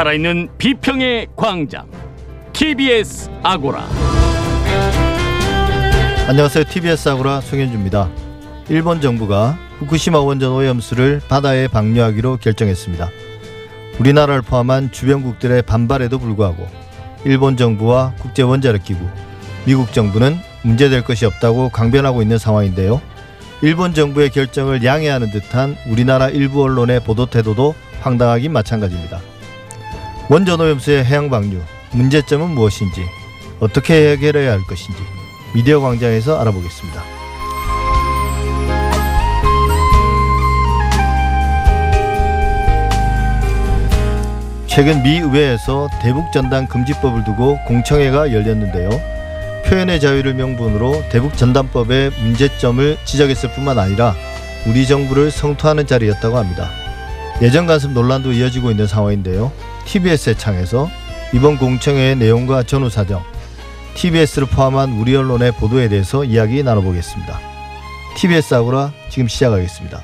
살아있는 비평의 광장 TBS 아고라 안녕하세요. TBS 아고라 송현주입니다. 일본 정부가 후쿠시마 원전 오염수를 바다에 방류하기로 결정했습니다. 우리나라를 포함한 주변국들의 반발에도 불구하고 일본 정부와 국제 원자력 기구, 미국 정부는 문제될 것이 없다고 강변하고 있는 상황인데요. 일본 정부의 결정을 양해하는 듯한 우리나라 일부 언론의 보도 태도도 황당하긴 마찬가지입니다. 원전 오염수의 해양 방류 문제점은 무엇인지 어떻게 해결해야 할 것인지 미디어 광장에서 알아보겠습니다. 최근 미 의회에서 대북 전단 금지법을 두고 공청회가 열렸는데요. 표현의 자유를 명분으로 대북 전단법의 문제점을 지적했을 뿐만 아니라 우리 정부를 성토하는 자리였다고 합니다. 예전 간섭 논란도 이어지고 있는 상황인데요. TBS의 창에서 이번 공청회의 내용과 전후 사정, TBS를 포함한 우리 언론의 보도에 대해서 이야기 나눠보겠습니다. TBS 아고라 지금 시작하겠습니다.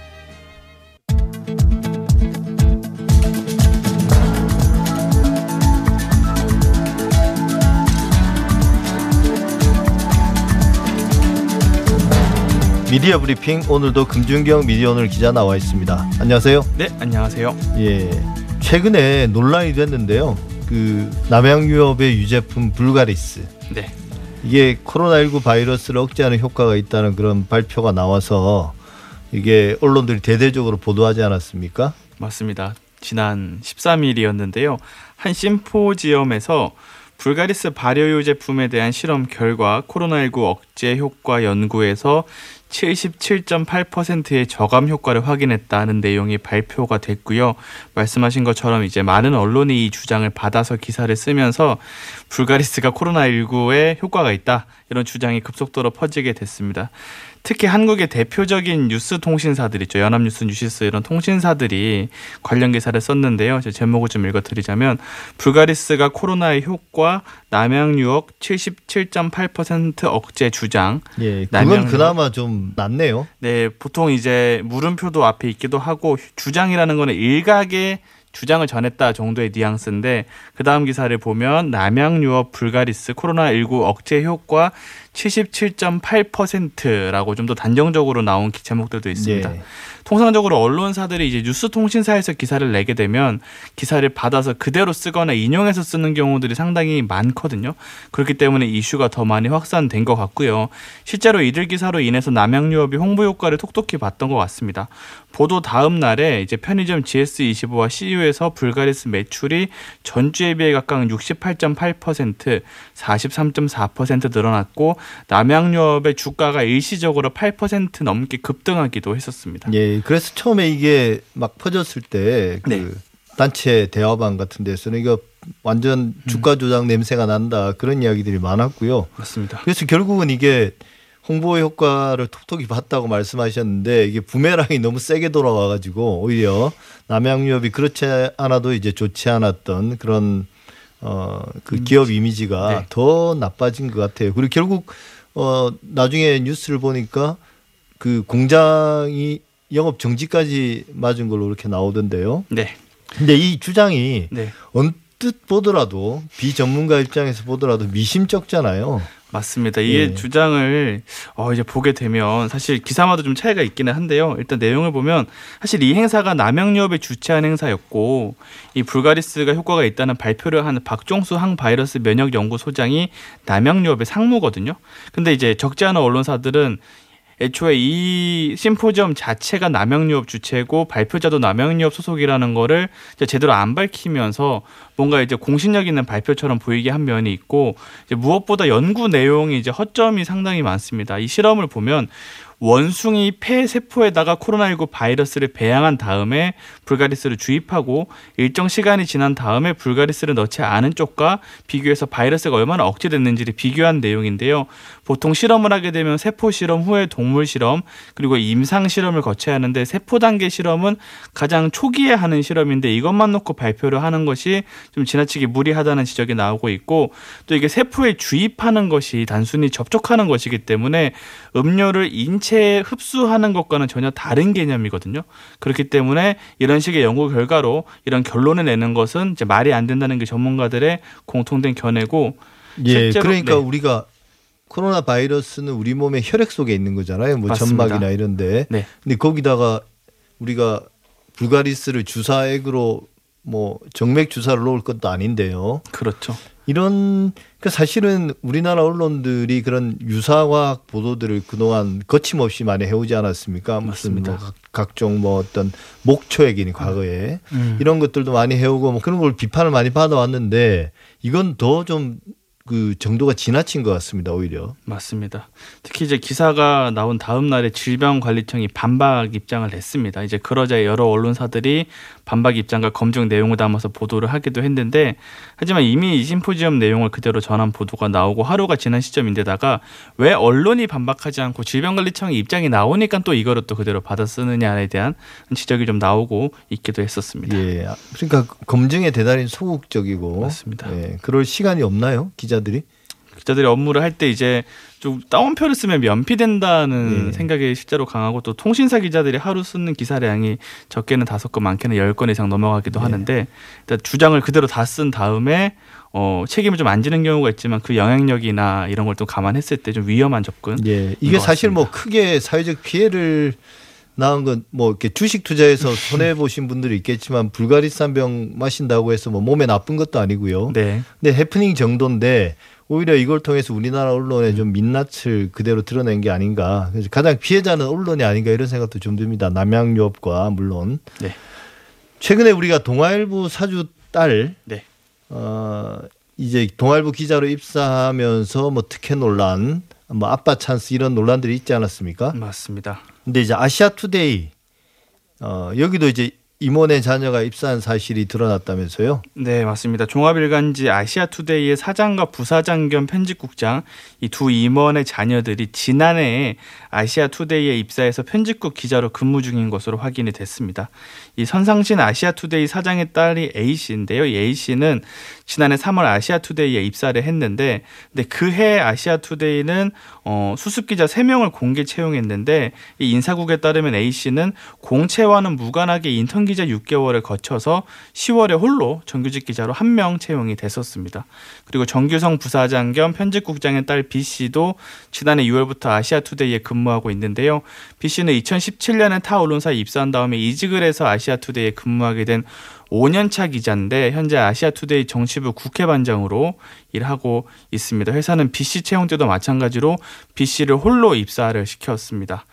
미디어 브리핑 오늘도 금준경 미디어 오늘 기자 나와 있습니다. 안녕하세요. 네, 안녕하세요. 예, 최근에 논란이 됐는데요. 그 남양 유업의 유제품 불가리스 네, 이게 코로나19 바이러스를 억제하는 효과가 있다는 그런 발표가 나와서 이게 언론들이 대대적으로 보도하지 않았습니까? 맞습니다. 지난 13일이었는데요. 한 심포지엄에서 불가리스 발효유 제품에 대한 실험 결과 코로나19 억제 효과 연구에서 77.8%의 저감 효과를 확인했다는 내용이 발표가 됐고요. 말씀하신 것처럼 이제 많은 언론이 이 주장을 받아서 기사를 쓰면서 불가리스가 코로나19에 효과가 있다 이런 주장이 급속도로 퍼지게 됐습니다. 특히 한국의 대표적인 뉴스 통신사들 있죠. 연합뉴스, 뉴시스 이런 통신사들이 관련 기사를 썼는데요. 제 제목을 좀 읽어드리자면 불가리스가 코로나의 효과 남양 유역 77.8% 억제 주장. 예, 그건. 그나마 좀 낫네요. 네, 보통 이제 물음표도 앞에 있기도 하고 주장이라는 거는 일각의 주장을 전했다 정도의 뉘앙스인데 그 다음 기사를 보면 남양 유업 불가리스 코로나 19 억제 효과 77.8%라고 좀 더 단정적으로 나온 기- 제목들도 있습니다. 예. 통상적으로 언론사들이 이제 뉴스 통신사에서 기사를 내게 되면 기사를 받아서 그대로 쓰거나 인용해서 쓰는 경우들이 상당히 많거든요. 그렇기 때문에 이슈가 더 많이 확산된 것 같고요. 실제로 이들 기사로 인해서 남양유업이 홍보 효과를 톡톡히 봤던 것 같습니다. 보도 다음 날에 이제 편의점 GS25와 CU에서 불가리스 매출이 전주에 비해 각각 68.8%, 43.4% 늘어났고 남양유업의 주가가 일시적으로 8% 넘게 급등하기도 했었습니다. 예, 그래서 처음에 이게 막 퍼졌을 때그 네. 단체 대화방 같은 데서는 이거 완전 주가 조작 냄새가 난다 그런 이야기들이 많았고요. 그렇습니다. 그래서 결국은 이게 홍보 효과를 톡톡히 봤다고 말씀하셨는데 이게 부메랑이 너무 세게 돌아와가지고 오히려 남양유업이 그렇지 않아도 이제 좋지 않았던 그런 어 그 기업 이미지가 네. 더 나빠진 것 같아요. 그리고 결국 어 나중에 뉴스를 보니까 그 공장이 영업 정지까지 맞은 걸로 이렇게 나오던데요. 네. 근데 이 주장이 네. 언뜻 보더라도 비전문가 입장에서 보더라도 미심쩍잖아요. 맞습니다. 이게 예. 주장을 어 이제 보게 되면 사실 기사마다 좀 차이가 있기는 한데요. 일단 내용을 보면 사실 이 행사가 남양유업이 주최한 행사였고 이 불가리스가 효과가 있다는 발표를 하는 박종수 항바이러스 면역 연구소장이 남양유업의 상무거든요. 근데 이제 적지 않은 언론사들은 애초에 이 심포지엄 자체가 남양유업 주체고 발표자도 남양유업 소속이라는 거를 제대로 안 밝히면서 뭔가 이제 공신력 있는 발표처럼 보이게 한 면이 있고 무엇보다 연구 내용이 이제 허점이 상당히 많습니다. 이 실험을 보면 원숭이 폐 세포에다가 코로나19 바이러스를 배양한 다음에 불가리스를 주입하고 일정 시간이 지난 다음에 불가리스를 넣지 않은 쪽과 비교해서 바이러스가 얼마나 억제됐는지를 비교한 내용인데요. 보통 실험을 하게 되면 세포 실험 후에 동물 실험 그리고 임상 실험을 거쳐야 하는데 세포 단계 실험은 가장 초기에 하는 실험인데 이것만 놓고 발표를 하는 것이 좀 지나치게 무리하다는 지적이 나오고 있고 또 이게 세포에 주입하는 것이 단순히 접촉하는 것이기 때문에 음료를 인체에 흡수하는 것과는 전혀 다른 개념이거든요. 그렇기 때문에 이런 식의 연구 결과로 이런 결론을 내는 것은 이제 말이 안 된다는 게 전문가들의 공통된 견해고 예, 그러니까 네. 우리가 코로나 바이러스는 우리 몸의 혈액 속에 있는 거잖아요. 뭐 맞습니다. 점막이나 이런데. 네. 근데 거기다가 우리가 불가리스를 주사액으로 뭐 정맥 주사를 놓을 것도 아닌데요. 그렇죠. 이런 그 사실은 우리나라 언론들이 그런 유사과학 보도들을 그동안 거침없이 많이 해오지 않았습니까? 맞습니다. 뭐 각- 각종 뭐 어떤 목초액이니 과거에 음. 이런 것들도 많이 해오고 뭐 그런 걸 비판을 많이 받아왔는데 이건 더 좀 그 정도가 지나친 것 같습니다. 오히려. 맞습니다. 특히 이제 기사가 나온 다음 날에 질병관리청이 반박 입장을 냈습니다. 이제 그러자 여러 언론사들이 반박 입장과 검증 내용을 담아서 보도를 하기도 했는데 하지만 이미 이 심포지엄 내용을 그대로 전한 보도가 나오고 하루가 지난 시점인데다가 왜 언론이 반박하지 않고 질병관리청의 입장이 나오니까 또 이거를 또 그대로 받아 쓰느냐에 대한 지적이 좀 나오고 있기도 했었습니다. 예. 그러니까 검증에 대단히 소극적이고 맞습니다. 예. 그럴 시간이 없나요? 기자들이? 기자들이 업무를 할 때 이제 좀 따옴표를 쓰면 면피된다는 네. 생각이 실제로 강하고 또 통신사 기자들이 하루 쓰는 기사량이 적게는 다섯 건 많게는 열 건 이상 넘어가기도 네. 하는데 일단 주장을 그대로 다 쓴 다음에 어, 책임을 좀 안 지는 경우가 있지만 그 영향력이나 이런 걸 또 감안했을 때 좀 위험한 접근. 예. 이게 것 사실 뭐. 크게 사회적 피해를 낳은 건 뭐 이렇게 주식 투자해서 손해 보신 분들이 있겠지만 불가리스 한 병 마신다고 해서 뭐 몸에 나쁜 것도 아니고요. 네. 근데 해프닝 정도인데 오히려 이걸 통해서 우리나라 언론의 좀 민낯을 그대로 드러낸 게 아닌가. 그래서 가장 피해자는 언론이 아닌가 이런 생각도 좀 듭니다. 남양유업과 물론. 네. 최근에 우리가 동아일보 사주 딸 네. 어, 이제 동아일보 기자로 입사하면서 뭐 특혜 논란, 뭐 아빠 찬스 이런 논란들이 있지 않았습니까? 맞습니다. 근데 이제 아시아 투데이 어, 여기도 이제 임원의 자녀가 입사한 사실이 드러났다면서요? 네, 맞습니다. 종합일간지 아시아투데이의 사장과 부사장 겸 편집국장 이 두 임원의 자녀들이 지난해에 아시아투데이에 입사해서 편집국 기자로 근무 중인 것으로 확인이 됐습니다. 이 선상신 아시아투데이 사장의 딸이 A 씨인데요. 이 A 씨는 지난해 3월 아시아투데이에 입사를 했는데, 근데 그해 아시아투데이는 어, 수습 기자 3명을 공개 채용했는데 이 인사국에 따르면 A 씨는 공채와는 무관하게 인턴 기자 6개월을 거쳐서 10월에 홀로 정규직 기자로 한 명 채용이 됐었습니다. 그리고 정규성 부사장 겸 편집국장의 딸 B 씨도 지난해 6월부터 아시아투데이에 근무하고 있는데요. B 씨는 2017년에 타 언론사에 입사한 다음에 이직을 해서 아시아 투데이에 근무하게 된 5년차 기자인데 현재 아시아투데이 정치부 국회반장으로 일하고 있습니다. 회사는 B 씨 채용 때도 마찬가지로 B 씨를 홀로 입사를 시켰습니다.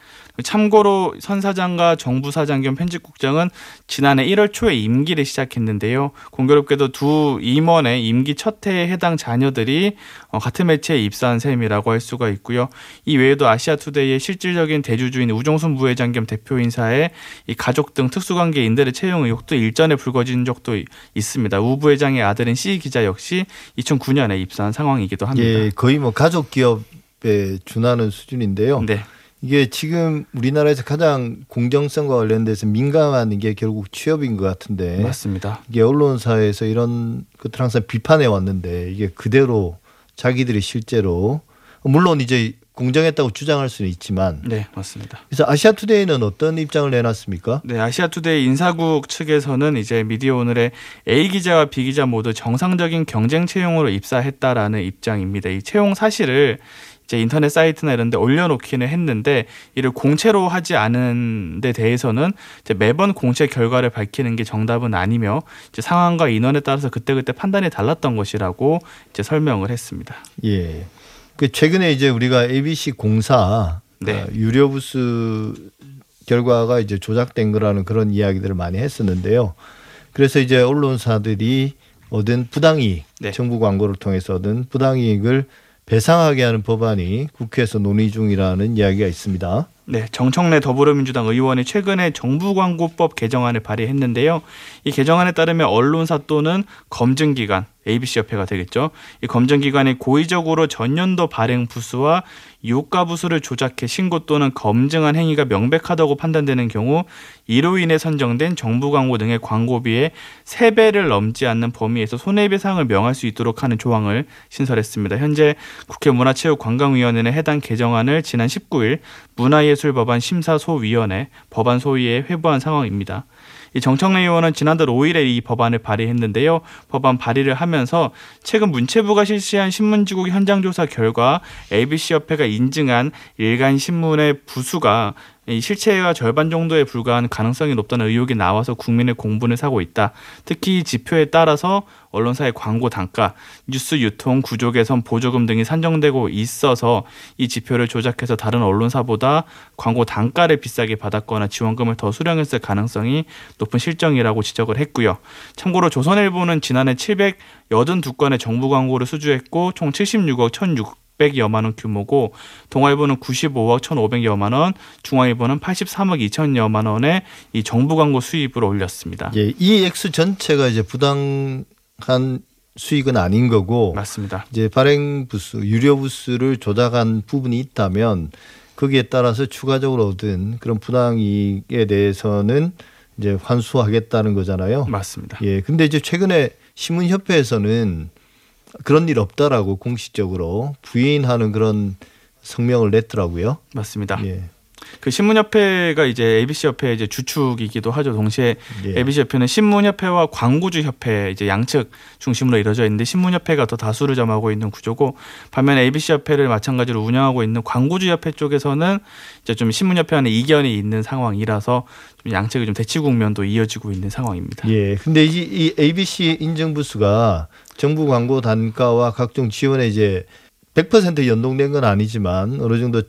참고로 선 사장과 정부 사장 겸 편집국장은 지난해 1월 초에 임기를 시작했는데요. 공교롭게도 두 임원의 임기 첫 해에 해당 자녀들이 어, 같은 매체에 입사한 셈이라고 할 수가 있고요. 이 외에도 아시아투데이의 실질적인 대주주인 우종순 부회장 겸 대표 인사의 이 가족 등 특수관계인들의 채용 의혹도 일전에 불거진 적도 이- 있습니다. 우 부회장의 아들인 C 기자 역시 2009년에 입사한 상황이기도 합니다. 예, 거의 뭐 가족 기업 에 준하는 수준인데요. 네, 이게 지금 우리나라에서 가장 공정성과 관련돼서 민감한 게 결국 취업인 것 같은데 맞습니다. 이게 언론사에서 이런 것들 항상 비판해 왔는데 이게 그대로 자기들이 실제로 물론 이제 공정했다고 주장할 수는 있지만 네, 맞습니다. 그래서 아시아투데이는 어떤 입장을 내놨습니까? 네, 아시아투데이 인사국 측에서는 이제 미디어 오늘의 A 기자와 B 기자 모두 정상적인 경쟁 채용으로 입사했다라는 입장입니다. 이 채용 사실을 이제 인터넷 사이트나 이런 데 올려놓기는 했는데 이를 공채로 하지 않은 데 대해서는 이제 매번 공채 결과를 밝히는 게 정답은 아니며 이제 상황과 인원에 따라서 그때그때 판단이 달랐던 것이라고 이제 설명을 했습니다. 예. 그 최근에 이제 우리가 ABC 공사 네. 어, 유료 부스 결과가 이제 조작된 거라는 그런 이야기들을 많이 했었는데요. 그래서 이제 언론사들이 얻은 부당이익, 네. 정부 광고를 통해서 얻은 부당이익을 배상하게 하는 법안이 국회에서 논의 중이라는 이야기가 있습니다. 네, 정청래 더불어민주당 의원이 최근에 정부광고법 개정안을 발의했는데요. 이 개정안에 따르면 언론사 또는 검증기관, ABC 협회가 되겠죠. 이 검증 기관이 고의적으로 전년도 발행 부수와 유가 부수를 조작해 신고 또는 검증한 행위가 명백하다고 판단되는 경우 이로 인해 선정된 정부 광고 등의 광고비의 세배를 넘지 않는 범위에서 손해배상을 명할 수 있도록 하는 조항을 신설했습니다. 현재 국회 문화체육관광위원회는 해당 개정안을 지난 19일 문화예술법안 심사소위원회 법안 소위에 회부한 상황입니다. 이 정청래 의원은 지난달 5일에 이 법안을 발의했는데요. 법안 발의를 하면서 최근 문체부가 실시한 신문지국 현장조사 결과 ABC 협회가 인증한 일간 신문의 부수가 이 실체가 절반 정도에 불과한 가능성이 높다는 의혹이 나와서 국민의 공분을 사고 있다. 특히 이 지표에 따라서 언론사의 광고 단가, 뉴스 유통, 구조 개선, 보조금 등이 산정되고 있어서 이 지표를 조작해서 다른 언론사보다 광고 단가를 비싸게 받았거나 지원금을 더 수령했을 가능성이 높은 실정이라고 지적을 했고요. 참고로 조선일보는 지난해 782건의 정부 광고를 수주했고 총 76억 1,600 600여만 원 규모고 동아일보는 95억 1,500여만 원, 중앙일보는 83억 2천여만 원의 이 정부 광고 수입을 올렸습니다. 예, 이 액수 전체가 이제 부당한 수익은 아닌 거고 맞습니다. 이제 발행 부수, 유료 부수를 조작한 부분이 있다면 거기에 따라서 추가적으로 얻은 그런 부당 이익에 대해서는 이제 환수하겠다는 거잖아요. 맞습니다. 예. 근데 이제 최근에 신문협회에서는 그런 일 없다라고 공식적으로 부인하는 그런 성명을 냈더라고요. 맞습니다. 예. 그 신문협회가 이제 ABC 협회 이제 주축이기도 하죠. 동시에 예. ABC 협회는 신문협회와 광고주 협회 이제 양측 중심으로 이루어져 있는데 신문협회가 더 다수를 점하고 있는 구조고 반면에 ABC 협회를 마찬가지로 운영하고 있는 광고주 협회 쪽에서는 이제 좀 신문협회와는 이견이 있는 상황이라서 좀 양측의 좀 대치 국면도 이어지고 있는 상황입니다. 예. 근데 이, 이 ABC 인증 부수가 정부 광고 단가와 각종 지원에 이제 100% 연동된 건 아니지만 어느 정도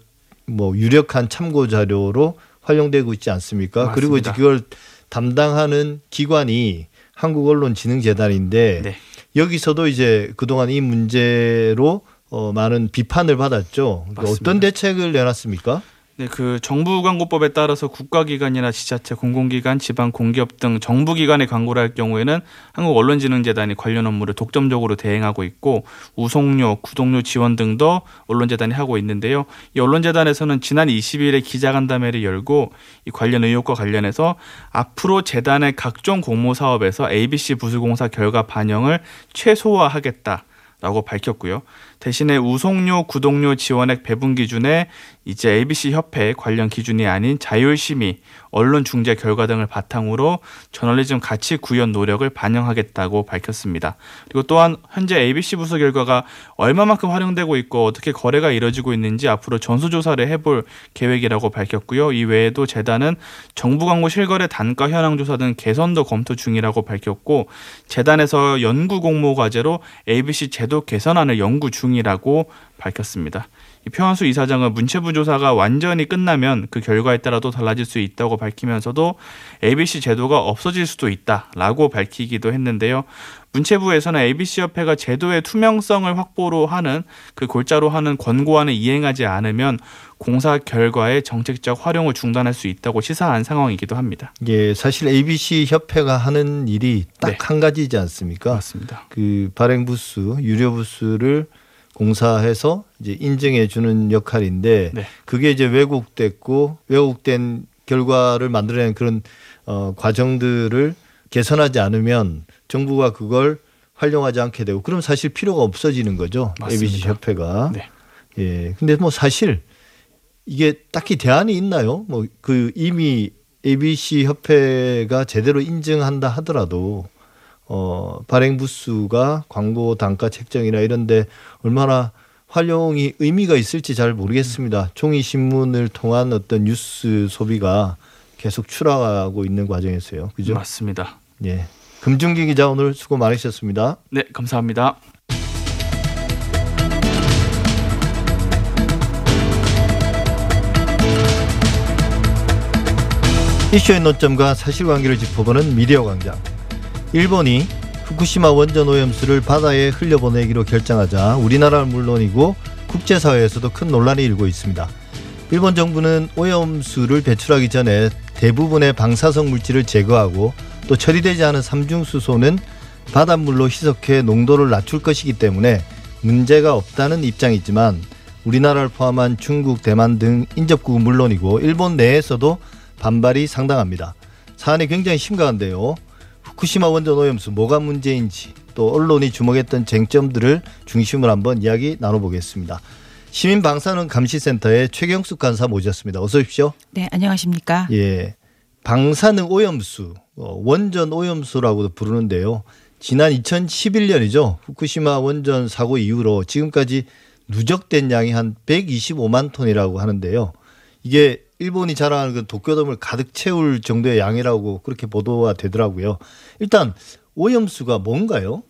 뭐 유력한 참고 자료로 활용되고 있지 않습니까? 그리고 이제 맞습니다. 그걸 담당하는 기관이 한국언론진흥재단인데 네. 여기서도 이제 그동안 이 문제로 어, 많은 비판을 받았죠. 그러니까 맞습니다. 어떤 대책을 내놨습니까? 네, 그 정부 광고법에 따라서 국가기관이나 지자체, 공공기관, 지방 공기업 등 정부기관의 광고를 할 경우에는 한국언론진흥재단이 관련 업무를 독점적으로 대행하고 있고 우송료, 구독료 지원 등도 언론재단이 하고 있는데요. 이 언론재단에서는 지난 20일에 기자간담회를 열고 이 관련 의혹과 관련해서 앞으로 재단의 각종 공모 사업에서 ABC 부수공사 결과 반영을 최소화하겠다. 라고 밝혔고요. 대신에 우송료, 구독료 지원액 배분 기준에 이제 ABC 협회 관련 기준이 아닌 자율심의, 언론 중재 결과 등을 바탕으로 저널리즘 가치 구현 노력을 반영하겠다고 밝혔습니다. 그리고 또한 현재 ABC 부서 결과가 얼마만큼 활용되고 있고 어떻게 거래가 이뤄지고 있는지 앞으로 전수조사를 해볼 계획이라고 밝혔고요. 이 외에도 재단은 정부 광고 실거래 단가 현황 조사 등 개선도 검토 중이라고 밝혔고 재단에서 연구 공모 과제로 ABC 제도 개선안을 연구 중 이라고 밝혔습니다. 이 표한수 이사장은 문체부 조사가 완전히 끝나면 그 결과에 따라 또 달라질 수 있다고 밝히면서도 ABC 제도가 없어질 수도 있다라고 밝히기도 했는데요. 문체부에서는 ABC 협회가 제도의 투명성을 확보로 하는 그 골자로 하는 권고안을 이행하지 않으면 공사 결과의 정책적 활용을 중단할 수 있다고 시사한 상황이기도 합니다. 예, 사실 ABC 협회가 하는 일이 딱 네. 한 가지지 않습니까? 맞습니다. 그 발행 부수, 유료 부수를 공사해서 이제 인증해 주는 역할인데 네. 그게 이제 왜곡됐고 왜곡된 결과를 만들어내는 그런 어, 과정들을 개선하지 않으면 정부가 그걸 활용하지 않게 되고 그럼 사실 필요가 없어지는 거죠. 맞습니다. ABC 협회가. 네. 예. 근데 뭐 사실 이게 딱히 대안이 있나요? 뭐 그 이미 ABC 협회가 제대로 인증한다 하더라도 어 발행 부수가 광고 단가 책정이나 이런데 얼마나 활용이 의미가 있을지 잘 모르겠습니다. 종이 신문을 통한 어떤 뉴스 소비가 계속 추락하고 있는 과정에서요. 그죠? 맞습니다. 예. 금중기 기자 오늘 수고 많으셨습니다. 네, 감사합니다. 이슈의 논점과 사실관계를 짚어보는 미디어 광장. 일본이 후쿠시마 원전 오염수를 바다에 흘려보내기로 결정하자 우리나라는 물론이고 국제사회에서도 큰 논란이 일고 있습니다. 일본 정부는 오염수를 배출하기 전에 대부분의 방사성 물질을 제거하고 또 처리되지 않은 삼중수소는 바닷물로 희석해 농도를 낮출 것이기 때문에 문제가 없다는 입장이지만 우리나라를 포함한 중국, 대만 등 인접국은 물론이고 일본 내에서도 반발이 상당합니다. 사안이 굉장히 심각한데요. 후쿠시마 원전 오염수 뭐가 문제인지 또 언론이 주목했던 쟁점들을 중심으로 한번 이야기 나눠보겠습니다. 시민 방사능 감시센터의 최경숙 간사 모셨습니다. 어서 오십시오. 네, 안녕하십니까? 예. 방사능 오염수, 어, 원전 오염수라고도 부르는데요. 지난 2011년이죠. 후쿠시마 원전 사고 이후로 지금까지 누적된 양이 한 125만 톤이라고 하는데요. 이게 일본이 자랑하는 그 도쿄돔을 가득 채울 정도의 양이라고 그렇게 보도가 되더라고요. 일단 오염수가 뭔가요?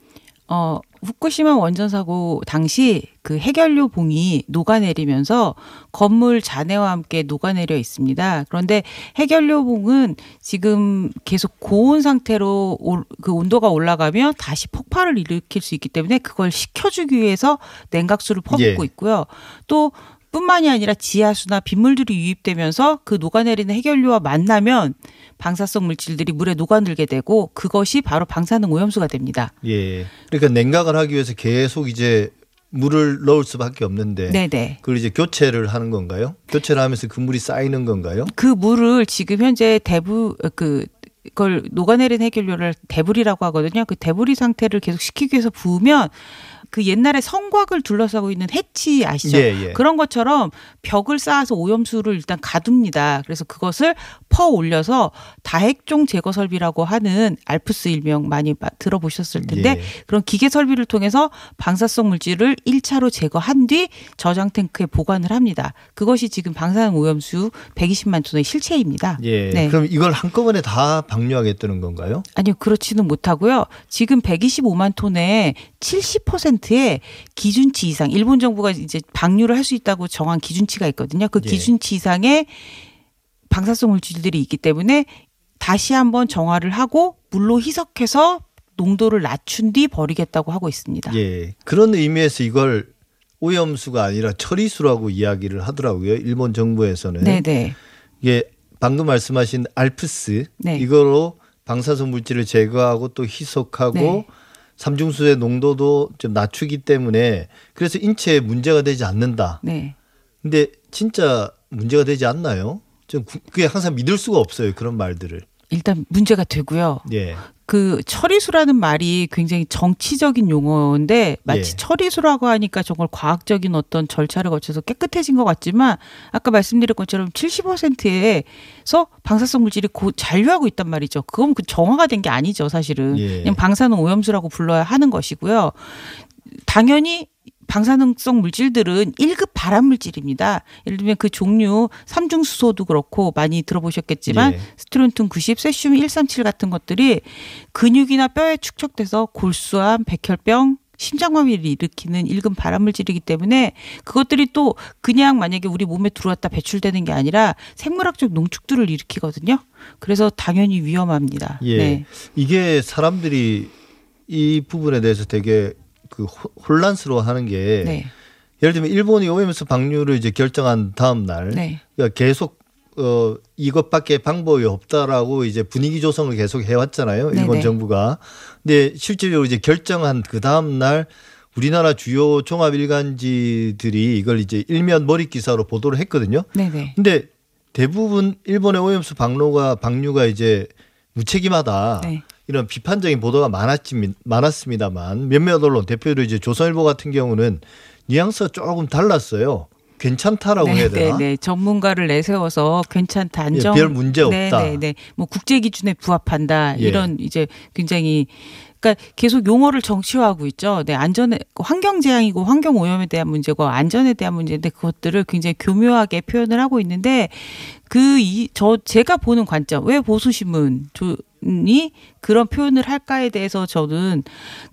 어, 후쿠시마 원전 사고 당시 그 해결료 봉이 녹아내리면서 건물 잔해와 함께 녹아내려 있습니다. 그런데 해결료 봉은 지금 계속 고온 상태로 올- 그 온도가 올라가면 다시 폭발을 일으킬 수 있기 때문에 그걸 식혀주기 위해서 냉각수를 퍼붓고 예. 있고요. 또 뿐만이 아니라 지하수나 빗물들이 유입되면서 그 녹아내리는 해결료와 만나면 방사성 물질들이 물에 녹아들게 되고 그것이 바로 방사능 오염수가 됩니다. 예. 그러니까 냉각을 하기 위해서 계속 이제 물을 넣을 수밖에 없는데 네네. 그걸 이제 교체를 하는 건가요? 교체를 하면서 그 물이 쌓이는 건가요? 그 물을 지금 현재 대부 그 그걸 녹아내린 해결료를 대불이라고 하거든요. 그 대불이 상태를 계속 시키기 위해서 부으면 그 옛날에 성곽을 둘러싸고 있는 해치 아시죠? 예, 예. 그런 것처럼 벽을 쌓아서 오염수를 일단 가둡니다. 그래서 그것을 퍼 올려서 다핵종 제거 설비라고 하는 알프스 일명 많이 마- 들어보셨을 텐데 예. 그런 기계 설비를 통해서 방사성 물질을 1차로 제거한 뒤 저장 탱크에 보관을 합니다. 그것이 지금 방사능 오염수 120만 톤의 실체입니다. 예. 네. 그럼 이걸 한꺼번에 다 방류하겠다는 건가요? 아니요, 그렇지는 못하고요. 지금 125만 톤의 70%의 기준치 이상, 일본 정부가 이제 방류를 할 수 있다고 정한 기준치가 있거든요. 그 예. 기준치 이상의 방사성 물질들이 있기 때문에 다시 한번 정화를 하고 물로 희석해서 농도를 낮춘 뒤 버리겠다고 하고 있습니다. 예. 그런 의미에서 이걸 오염수가 아니라 처리수라고 이야기를 하더라고요. 일본 정부에서는. 네네. 이게 방금 말씀하신 알프스 네. 이거로 방사성 물질을 제거하고 또 희석하고 네. 삼중수의 농도도 좀 낮추기 때문에 그래서 인체에 문제가 되지 않는다. 네. 근데 진짜 문제가 되지 않나요? 좀 구- 그게 항상 믿을 수가 없어요. 그런 말들을. 일단 문제가 되고요. 예. 그 처리수라는 말이 굉장히 정치적인 용어인데 마치 예. 처리수라고 하니까 정말 과학적인 어떤 절차를 거쳐서 깨끗해진 것 같지만 아까 말씀드린 것처럼 70%에서 방사성 물질이 고 잔류하고 있단 말이죠. 그건 그 정화가 된 게 아니죠, 사실은. 예. 그냥 방사능 오염수라고 불러야 하는 것이고요. 당연히 방사능성 물질들은 1급 발암 물질입니다. 예를 들면 그 종류 삼중수소도 그렇고 많이 들어보셨겠지만 예. 스트론튬 90, 세슘 137 같은 것들이 근육이나 뼈에 축적돼서 골수암, 백혈병, 심장마비를 일으키는 1급 발암 물질이기 때문에 그것들이 또 그냥 만약에 우리 몸에 들어왔다 배출되는 게 아니라 생물학적 농축들을 일으키거든요. 그래서 당연히 위험합니다. 예. 네. 이게 사람들이 이 부분에 대해서 되게 그 호- 혼란스러워하는 게 네. 예를 들면 일본이 오염수 방류를 이제 결정한 다음 날 네. 그러니까 계속 어 이것밖에 방법이 없다라고 이제 분위기 조성을 계속 해왔잖아요. 일본 네네. 정부가. 근데 실질적으로 이제 결정한 그 다음 날 우리나라 주요 종합 일간지들이 이걸 이제 일면 머릿 기사로 보도를 했거든요. 네, 네. 근데 대부분 일본의 오염수 방류가 방류가 이제 무책임하다. 네. 이런 비판적인 보도가 많았지, 많았습니다만 몇몇 언론 대표로 이제 조선일보 같은 경우는 뉘앙스가 조금 달랐어요. 괜찮다라고 해야 네, 되나? 네, 네. 전문가를 내세워서 괜찮다 안정. 예, 별 문제 없다. 네, 네, 네. 뭐 국제 기준에 부합한다. 예. 이런 이제 굉장히 그러니까 계속 용어를 정치화하고 있죠. 네, 안전에 환경 재앙이고 환경 오염에 대한 문제고 안전에 대한 문제인데 그것들을 굉장히 교묘하게 표현을 하고 있는데 그 이 저 제가 보는 관점 왜 보수 신문 이 그런 표현을 할까에 대해서 저는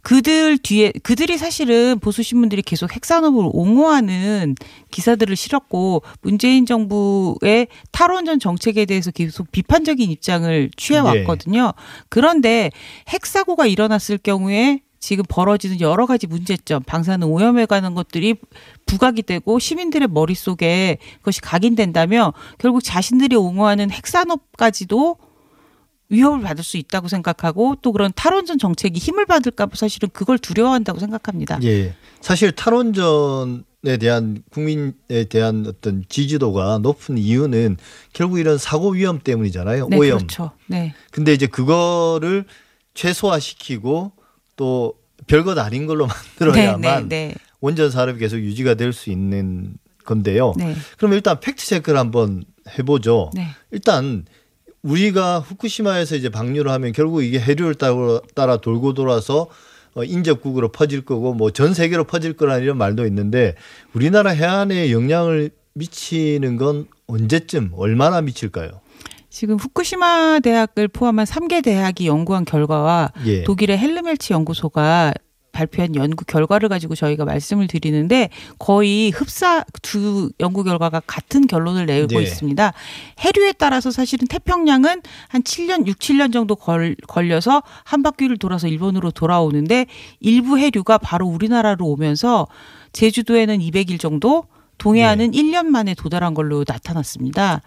그들 뒤에 그들이 사실은 보수 신문들이 계속 핵산업을 옹호하는 기사들을 실었고 문재인 정부의 탈원전 정책에 대해서 계속 비판적인 입장을 취해 왔거든요. 그런데 핵사고가 일어났을 경우에 지금 벌어지는 여러 가지 문제점, 방사능 오염에 관한 것들이 부각이 되고 시민들의 머릿속에 그것이 각인된다면 결국 자신들이 옹호하는 핵산업까지도 위협을 받을 수 있다고 생각하고 또 그런 탈원전 정책이 힘을 받을까 봐 사실은 그걸 두려워한다고 생각합니다. 예. 사실 탈원전 에 대한 국민에 대한 어떤 지지도가 높은 이유는 결국 이런 사고 위험 때문이잖아요. 네, 오염. 그렇죠. 네. 근데 이제 그거를 최소화시키고 또 별것 아닌 걸로 네, 만들어야만 네, 네. 원전 산업이 계속 유지가 될 수 있는 건데요. 네. 그럼 일단 팩트 체크를 한번 해보죠. 네. 일단 우리가 후쿠시마에서 이제 방류를 하면 결국 이게 해류를 따라, 돌고 돌아서 어, 인접국으로 퍼질 거고 뭐 전 세계로 퍼질 거라는 이런 말도 있는데 우리나라 해안에 영향을 미치는 건 언제쯤 얼마나 미칠까요? 지금 후쿠시마 대학을 포함한 3개 대학이 연구한 결과와 예. 독일의 헬르멜치 연구소가 발표한 연구 결과를 가지고 저희가 말씀을 드리는데 거의 흡사 두 연구 결과가 같은 결론을 내고 네. 있습니다. 해류에 따라서 사실은 태평양은 한 7년, 6, 7년 정도 걸, 걸려서 한 바퀴를 돌아서 일본으로 돌아오는데 일부 해류가 바로 우리나라로 오면서 제주도에는 200일 정도, 동해안은 1년 만에 도달한 걸로 나타났습니다.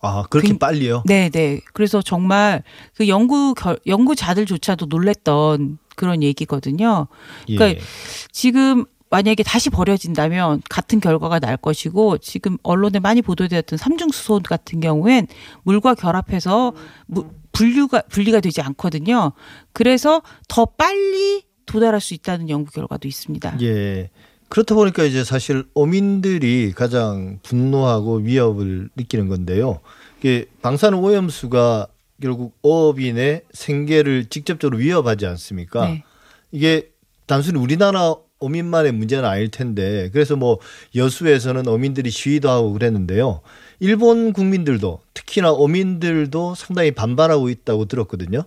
아 그렇게 그- 빨리요? 네, 네. 그래서 정말 그 연구 결, 연구자들조차도 놀랬던 그런 얘기거든요. 그러니까 예. 지금 만약에 다시 버려진다면 같은 결과가 날 것이고 지금 언론에 많이 보도되었던 삼중수소 같은 경우엔 물과 결합해서 무- 분류가 분리가 되지 않거든요. 그래서 더 빨리 도달할 수 있다는 연구 결과도 있습니다. 예. 그렇다 보니까 이제 사실 어민들이 가장 분노하고 위협을 느끼는 건데요. 이게 방사능 오염수가 결국 어업인의 생계를 직접적으로 위협하지 않습니까? 네. 이게 단순히 우리나라 어민만의 문제는 아닐 텐데 그래서 뭐 여수에서는 어민들이 시위도 하고 그랬는데요. 일본 국민들도 특히나 어민들도 상당히 반발하고 있다고 들었거든요.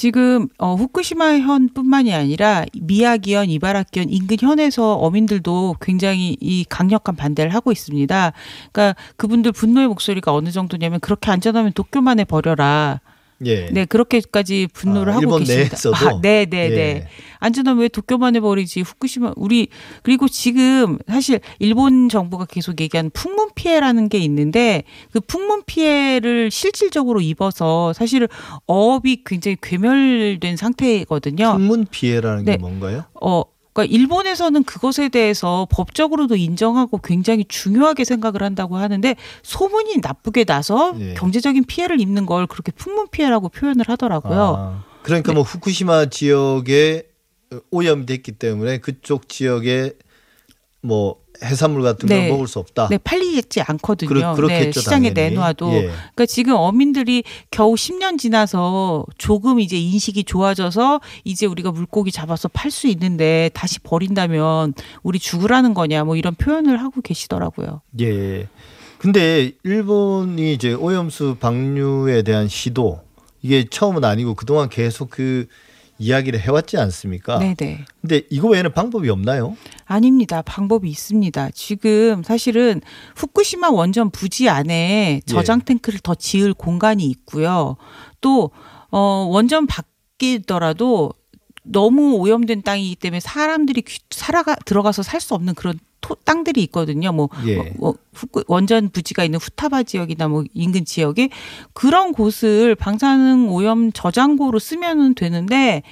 지금 어, 후쿠시마 현뿐만이 아니라 미야기현, 이바라키현 인근 현에서 어민들도 굉장히 이 강력한 반대를 하고 있습니다. 그러니까 그분들 분노의 목소리가 어느 정도냐면 그렇게 안전하면 도쿄만에 버려라. 예. 네 그렇게까지 분노를 아, 하고 일본 계십니다. 내에서도? 아, 네, 네, 네. 예. 안전하면 왜 도쿄만에 버리지? 후쿠시마 우리 그리고 지금 사실 일본 정부가 계속 얘기하는 풍문 피해라는 게 있는데 그 풍문 피해를 실질적으로 입어서 사실은 어업이 굉장히 괴멸된 상태거든요. 풍문 피해라는 게 네. 뭔가요? 어, 그러니까 일본에서는 그것에 대해서 법적으로도 인정하고 굉장히 중요하게 생각을 한다고 하는데 소문이 나쁘게 나서 예. 경제적인 피해를 입는 걸 그렇게 풍문 피해라고 표현을 하더라고요. 아, 그러니까 네. 뭐 후쿠시마 지역에 오염이 됐기 때문에 그쪽 지역에 뭐 해산물 같은 걸 네. 먹을 수 없다. 네, 팔리지 않거든요. 그렇- 그렇겠죠, 네, 시장에 당연히. 내놔도. 예. 그러니까 지금 어민들이 겨우 10년 지나서 조금 이제 인식이 좋아져서 이제 우리가 물고기 잡아서 팔 수 있는데 다시 버린다면 우리 죽으라는 거냐 뭐 이런 표현을 하고 계시더라고요. 예. 근데 일본이 이제 오염수 방류에 대한 시도 이게 처음은 아니고 그동안 계속 그 이야기를 해왔지 않습니까? 네네. 근데 이거 외에는 방법이 없나요? 아닙니다. 방법이 있습니다. 지금 사실은 후쿠시마 원전 부지 안에 저장 탱크를 더 지을 공간이 있고요. 또 어, 원전 바뀌더라도 너무 오염된 땅이기 때문에 사람들이 귀- 살아가 들어가서 살 수 없는 그런 토, 땅들이 있거든요. 뭐, 예. 뭐, 원전 부지가 있는 후타바 지역이나 뭐 인근 지역에 그런 곳을 방사능 오염 저장고로 쓰면은 되는데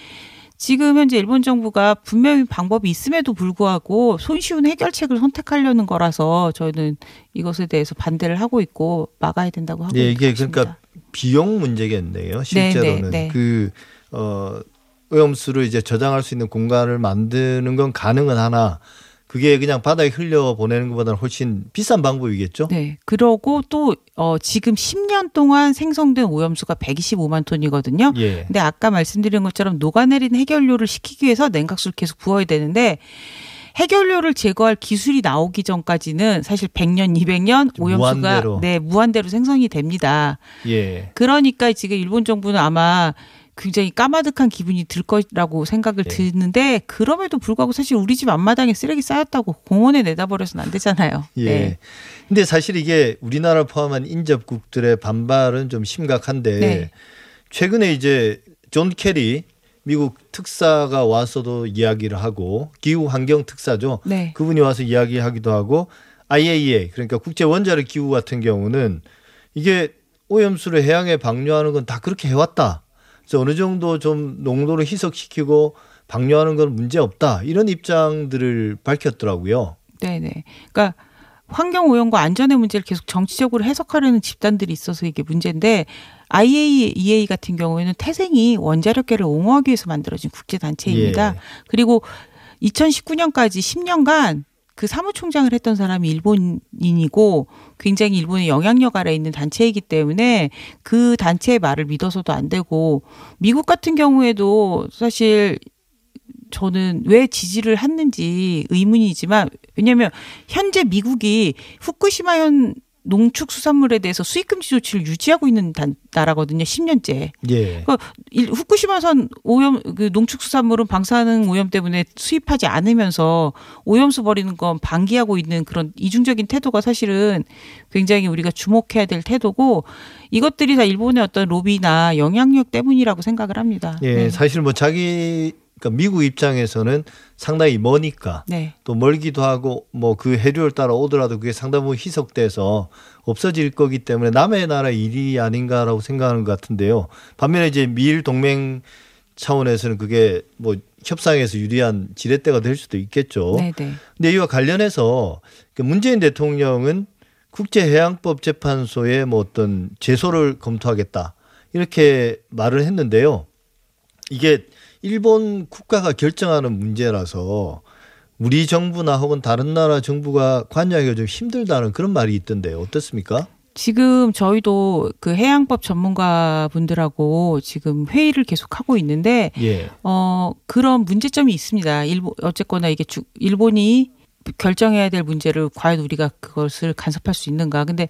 지금 현재 일본 정부가 분명히 방법이 있음에도 불구하고 손쉬운 해결책을 선택하려는 거라서 저희는 이것에 대해서 반대를 하고 있고 막아야 된다고 하고 예, 이게 있습니다. 그러니까 비용 문제겠네요. 실제로는 네, 네. 그 어, 오염수를 이제 저장할 수 있는 공간을 만드는 건 가능은 하나 그게 그냥 바다에 흘려 보내는 것보다는 훨씬 비싼 방법이겠죠. 네. 그러고 또 어, 지금 10년 동안 생성된 오염수가 125만 톤이거든요. 예. 근데 아까 말씀드린 것처럼 녹아내린 해결료를 시키기 위해서 냉각수를 계속 부어야 되는데 해결료를 제거할 기술이 나오기 전까지는 사실 100년, 200년 오염수가 무한대로. 네, 무한대로 생성이 됩니다. 예. 그러니까 지금 일본 정부는 아마 굉장히 까마득한 기분이 들 거라고 생각을 네. 드는데 그럼에도 불구하고 사실 우리 집 앞마당에 쓰레기 쌓였다고 공원에 내다 버려서는 안 되잖아요. 예. 네. 근데 사실 이게 우리나라 포함한 인접국들의 반발은 좀 심각한데 네. 최근에 이제 존 케리 미국 특사가 와서도 이야기를 하고 기후 환경 특사죠. 네. 그분이 와서 이야기하기도 하고 IAEA 그러니까 국제 원자력 기구 같은 경우는 이게 오염수를 해양에 방류하는 건 다 그렇게 해왔다. 그래서 어느 정도 좀 농도를 희석시키고 방류하는 건 문제 없다. 이런 입장들을 밝혔더라고요. 네네. 그러니까 환경 오염과 안전의 문제를 계속 정치적으로 해석하려는 집단들이 있어서 이게 문제인데 IAEA 같은 경우에는 태생이 원자력계를 옹호하기 위해서 만들어진 국제 단체입니다. 예. 그리고 2019년까지 10년간 그 사무총장을 했던 사람이 일본인이고 굉장히 일본의 영향력 아래 있는 단체이기 때문에 그 단체의 말을 믿어서도 안 되고 미국 같은 경우에도 사실 저는 왜 지지를 했는지 의문이지만 왜냐하면 현재 미국이 후쿠시마현 농축수산물에 대해서 수입금지 조치를 유지하고 있는 단, 나라거든요. 10년째. 예. 그 일- 후쿠시마산 오염 그 농축수산물은 방사능 오염 때문에 수입하지 않으면서 오염수 버리는 건 방기하고 있는 그런 이중적인 태도가 사실은 굉장히 우리가 주목해야 될 태도고 이것들이 다 일본의 어떤 로비나 영향력 때문이라고 생각을 합니다. 예, 네. 사실 뭐 자기 그러니까 미국 입장에서는 상당히 머니까 네. 또 멀기도 하고 뭐 그 해류를 따라 오더라도 그게 상당 부분 희석돼서 없어질 거기 때문에 남의 나라 일이 아닌가라고 생각하는 것 같은데요. 반면에 이제 미일 동맹 차원에서는 그게 뭐 협상에서 유리한 지렛대가 될 수도 있겠죠. 네, 네. 근데 이와 관련해서 그 문재인 대통령은 국제해양법 재판소에 뭐 어떤 제소를 검토하겠다 이렇게 말을 했는데요. 이게 일본 국가가 결정하는 문제라서 우리 정부나 혹은 다른 나라 정부가 관여하기가 좀 힘들다는 그런 말이 있던데요. 어떻습니까? 지금 저희도 그 해양법 전문가 분들하고 지금 회의를 계속 하고 있는데 예. 어 그런 문제점이 있습니다. 일본 어쨌거나 이게 주, 일본이 결정해야 될 문제를 과연 우리가 그것을 간섭할 수 있는가? 근데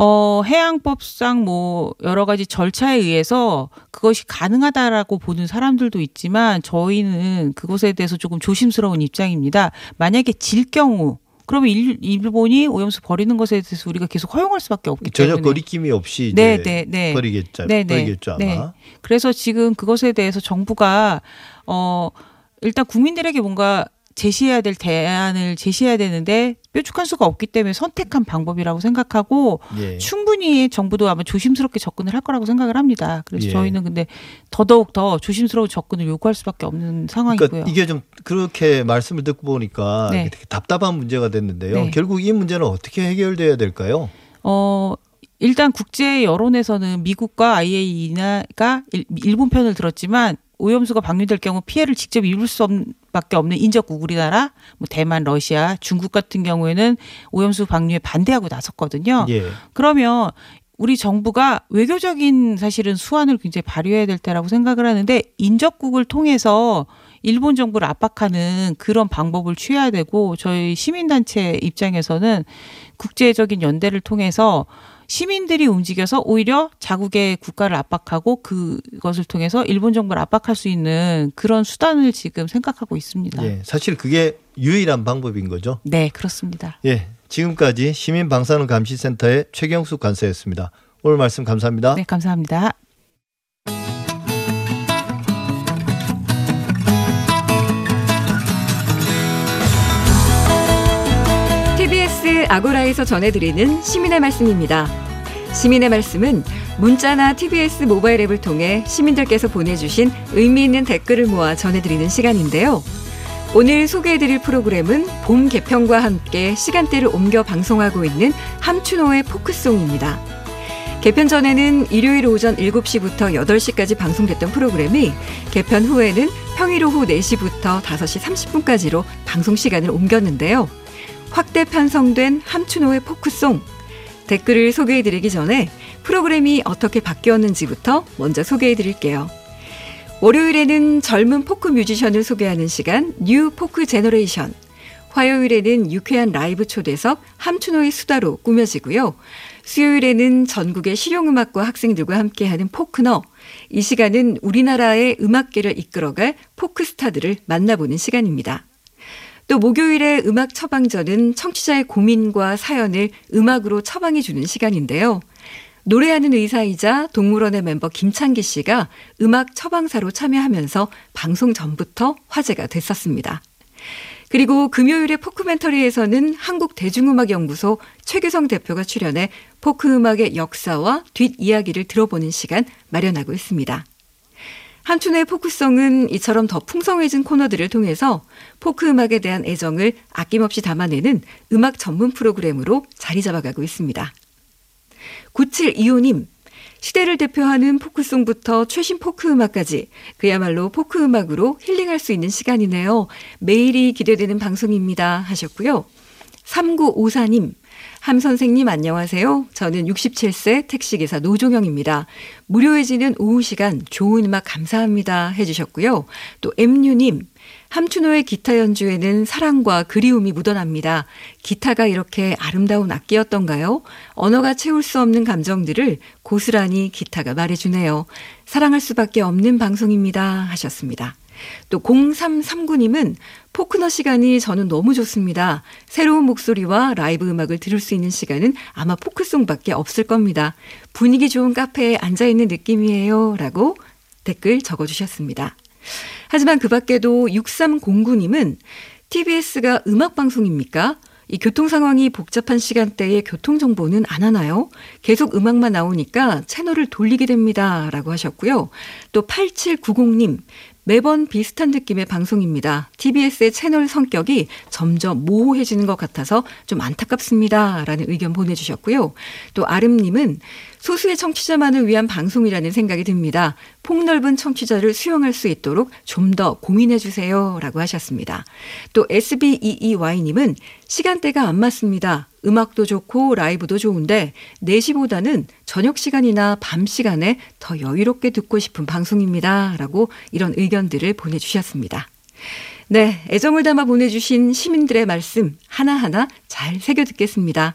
어 해양법상 뭐 여러 가지 절차에 의해서 그것이 가능하다라고 보는 사람들도 있지만 저희는 그것에 대해서 조금 조심스러운 입장입니다. 만약에 질 경우 그러면 일, 일본이 오염수 버리는 것에 대해서 우리가 계속 허용할 수밖에 없기 전혀 때문에 거리낌이 없이 네, 이제 네, 네. 버리겠죠. 네, 네. 버리겠죠 아마. 네. 그래서 지금 그것에 대해서 정부가 어 일단 국민들에게 뭔가 제시해야 될 대안을 제시해야 되는데 뾰족한 수가 없기 때문에 선택한 방법이라고 생각하고 예. 충분히 정부도 아마 조심스럽게 접근을 할 거라고 생각을 합니다. 그래서 예. 저희는 근데 더더욱 더 조심스러운 접근을 요구할 수밖에 없는 상황이고요. 그러니까 이게 좀 그렇게 말씀을 듣고 보니까 네. 되게 답답한 문제가 됐는데요. 네. 결국 이 문제는 어떻게 해결돼야 될까요? 어 일단 국제 여론에서는 미국과 IAEA가 일본 편을 들었지만 오염수가 방류될 경우 피해를 직접 입을 수 밖에 없는 인접국 우리나라, 뭐 대만, 러시아, 중국 같은 경우에는 오염수 방류에 반대하고 나섰거든요. 예. 그러면 우리 정부가 외교적인 사실은 수완을 굉장히 발휘해야 될 때라고 생각을 하는데 인접국을 통해서 일본 정부를 압박하는 그런 방법을 취해야 되고 저희 시민단체 입장에서는 국제적인 연대를 통해서 시민들이 움직여서 오히려 자국의 국가를 압박하고 그것을 통해서 일본 정부를 압박할 수 있는 그런 수단을 지금 생각하고 있습니다. 예. 사실 그게 유일한 방법인 거죠. 네, 그렇습니다. 예. 지금까지 시민방사능 감시센터의 최경숙 관사였습니다. 오늘 말씀 감사합니다. 네, 감사합니다. 아고라에서 전해드리는 시민의 말씀입니다. 시민의 말씀은 문자나 TBS 모바일 앱을 통해 시민들께서 보내주신 의미 있는 댓글을 모아 전해드리는 시간인데요. 오늘 소개해드릴 프로그램은 봄 개편과 함께 시간대를 옮겨 방송하고 있는 함춘호의 포크송입니다. 개편 전에는 일요일 오전 7시부터 8시까지 방송됐던 프로그램이 개편 후에는 평일 오후 4시부터 5시 30분까지로 방송 시간을 옮겼는데요. 확대 편성된 함춘호의 포크송. 댓글을 소개해드리기 전에 프로그램이 어떻게 바뀌었는지부터 먼저 소개해드릴게요. 월요일에는 젊은 포크 뮤지션을 소개하는 시간 New Folk Generation. 화요일에는 유쾌한 라이브 초대석 함춘호의 수다로 꾸며지고요. 수요일에는 전국의 실용음악과 학생들과 함께하는 포크너. 이 시간은 우리나라의 음악계를 이끌어갈 포크스타들을 만나보는 시간입니다. 또 목요일에 음악 처방전은 청취자의 고민과 사연을 음악으로 처방해 주는 시간인데요. 노래하는 의사이자 동물원의 멤버 김창기 씨가 음악 처방사로 참여하면서 방송 전부터 화제가 됐었습니다. 그리고 금요일에 포크멘터리에서는 한국대중음악연구소 최규성 대표가 출연해 포크 음악의 역사와 뒷이야기를 들어보는 시간 마련하고 있습니다. 함춘호의 포크송은 이처럼 더 풍성해진 코너들을 통해서 포크 음악에 대한 애정을 아낌없이 담아내는 음악 전문 프로그램으로 자리 잡아가고 있습니다. 9725님, 시대를 대표하는 포크송부터 최신 포크 음악까지 그야말로 포크 음악으로 힐링할 수 있는 시간이네요. 매일이 기대되는 방송입니다. 하셨고요. 3954님, 함 선생님 안녕하세요. 저는 67세 택시기사 노종영입니다. 무료해지는 오후 시간 좋은 음악 감사합니다 해주셨고요. 또 M유님, 함춘호의 기타 연주에는 사랑과 그리움이 묻어납니다. 기타가 이렇게 아름다운 악기였던가요? 언어가 채울 수 없는 감정들을 고스란히 기타가 말해주네요. 사랑할 수밖에 없는 방송입니다 하셨습니다. 또 0339님은 포크너 시간이 저는 너무 좋습니다. 새로운 목소리와 라이브 음악을 들을 수 있는 시간은 아마 포크송밖에 없을 겁니다. 분위기 좋은 카페에 앉아있는 느낌이에요. 라고 댓글 적어주셨습니다. 하지만 그 밖에도 6309님은 TBS가 음악방송입니까? 이 교통 상황이 복잡한 시간대에 교통 정보는 안 하나요? 계속 음악만 나오니까 채널을 돌리게 됩니다. 라고 하셨고요. 또 8790님, 매번 비슷한 느낌의 방송입니다. TBS의 채널 성격이 점점 모호해지는 것 같아서 좀 안타깝습니다. 라는 의견 보내주셨고요. 또 아름님은 소수의 청취자만을 위한 방송이라는 생각이 듭니다. 폭넓은 청취자를 수용할 수 있도록 좀 더 고민해 주세요. 라고 하셨습니다. 또 SBEEY님은 시간대가 안 맞습니다. 음악도 좋고 라이브도 좋은데 4시보다는 저녁 시간이나 밤 시간에 더 여유롭게 듣고 싶은 방송입니다. 라고 이런 의견들을 보내주셨습니다. 네, 애정을 담아 보내주신 시민들의 말씀 하나하나 잘 새겨 듣겠습니다.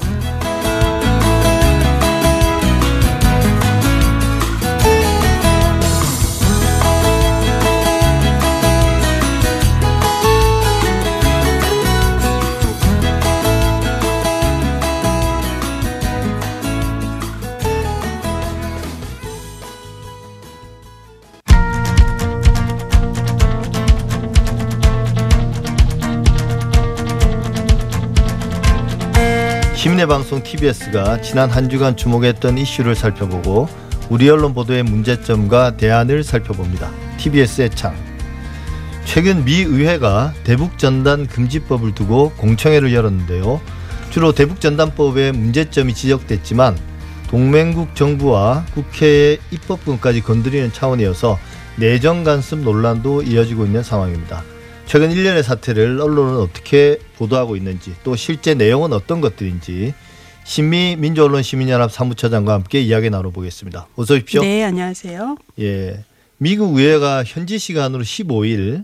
시민의 방송 TBS가 지난 한 주간 주목했던 이슈를 살펴보고 우리 언론 보도의 문제점과 대안을 살펴봅니다. TBS의 창. 최근 미 의회가 대북 전단 금지법을 두고 공청회를 열었는데요. 주로 대북 전단법에 문제점이 지적됐지만 동맹국 정부와 국회의 입법권까지 건드리는 차원이어서 내정 간섭 논란도 이어지고 있는 상황입니다. 최근 일련의 사태를 언론은 어떻게 보도하고 있는지 또 실제 내용은 어떤 것들인지 신미 민주언론 시민연합 사무처장과 함께 이야기 나눠보겠습니다. 어서 오십시오. 네, 안녕하세요. 예, 미국 의회가 현지 시간으로 15일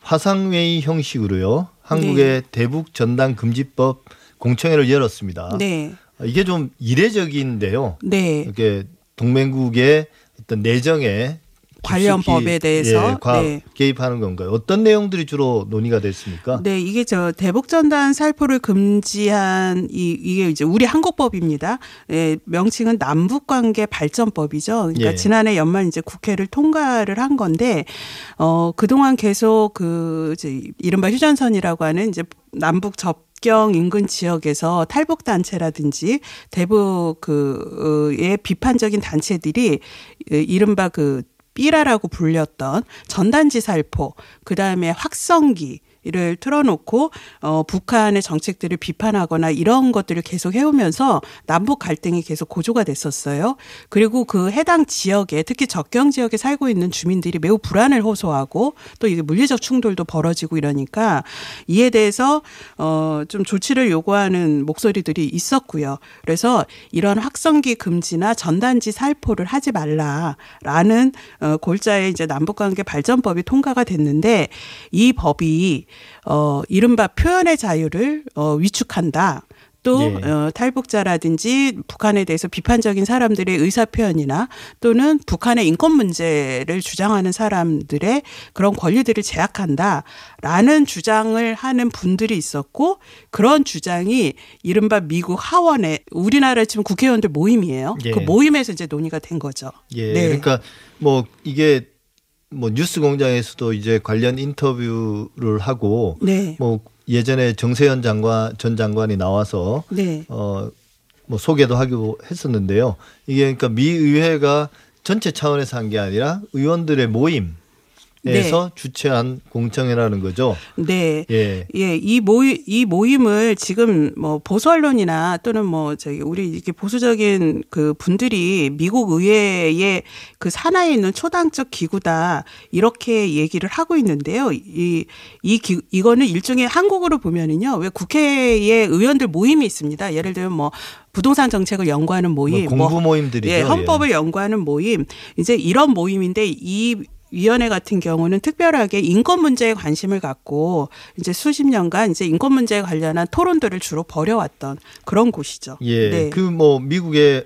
화상회의 형식으로요 한국의 네. 대북 전단 금지법 공청회를 열었습니다. 네, 이게 좀 이례적인데요. 네. 이렇게 동맹국의 어떤 내정에 관련 법에 대해서, 예, 과- 네. 개입하는 건가요? 어떤 내용들이 주로 논의가 됐습니까? 네, 이게 저 대북 전단 살포를 금지한 이 이게 이제 우리 한국법입니다. 예, 명칭은 남북 관계 발전법이죠. 그러니까 예. 지난해 연말 이제 국회를 통과를 한 건데 어 그동안 계속 그 이제 이른바 휴전선이라고 하는 이제 남북 접경 인근 지역에서 탈북 단체라든지 대북 그의 비판적인 단체들이 예, 이른바 그 삐라라고 불렸던 전단지 살포, 그 다음에 확성기, 를 틀어놓고 어 북한의 정책들을 비판하거나 이런 것들을 계속 해오면서 남북 갈등이 계속 고조가 됐었어요. 그리고 그 해당 지역에 특히 접경 지역에 살고 있는 주민들이 매우 불안을 호소하고 또 이게 물리적 충돌도 벌어지고 이러니까 이에 대해서 어 좀 조치를 요구하는 목소리들이 있었고요. 그래서 이런 확성기 금지나 전단지 살포를 하지 말라라는 어 골자의 이제 남북관계 발전법이 통과가 됐는데 이 법이 어 이른바 표현의 자유를 어 위축한다. 또 예. 어, 탈북자라든지 북한에 대해서 비판적인 사람들의 의사 표현이나 또는 북한의 인권 문제를 주장하는 사람들의 그런 권리들을 제약한다라는 주장을 하는 분들이 있었고 그런 주장이 이른바 미국 하원에 우리나라 지금 국회의원들 모임이에요. 예. 그 모임에서 이제 논의가 된 거죠. 예. 네. 그러니까 뭐 이게 뭐 뉴스 공장에서도 이제 관련 인터뷰를 하고 네. 뭐 예전에 정세현 장관 전 장관이 나와서 네. 어뭐 소개도 하기도 했었는데요. 이게 그러니까 미 의회가 전체 차원에서 한 게 아니라 의원들의 모임 에서 네. 주최한 공청회라는 거죠. 네. 예. 예, 이 모임 이 모임을 지금 뭐 보수 언론이나 또는 뭐 저기 우리 이렇게 보수적인 그 분들이 미국 의회의 그 산하에 있는 초당적 기구다 이렇게 얘기를 하고 있는데요. 이이 기, 이거는 일종의 한국으로 보면은요. 왜 국회에 의원들 모임이 있습니다. 예를 들면 뭐 부동산 정책을 연구하는 모임, 뭐 공부 모임들이죠. 예, 헌법을 연구하는 모임 이제 이런 모임인데 이 위원회 같은 경우는 특별하게 인권 문제에 관심을 갖고 이제 수십 년간 이제 인권 문제에 관련한 토론들을 주로 벌여왔던 그런 곳이죠. 예. 네. 그뭐 미국의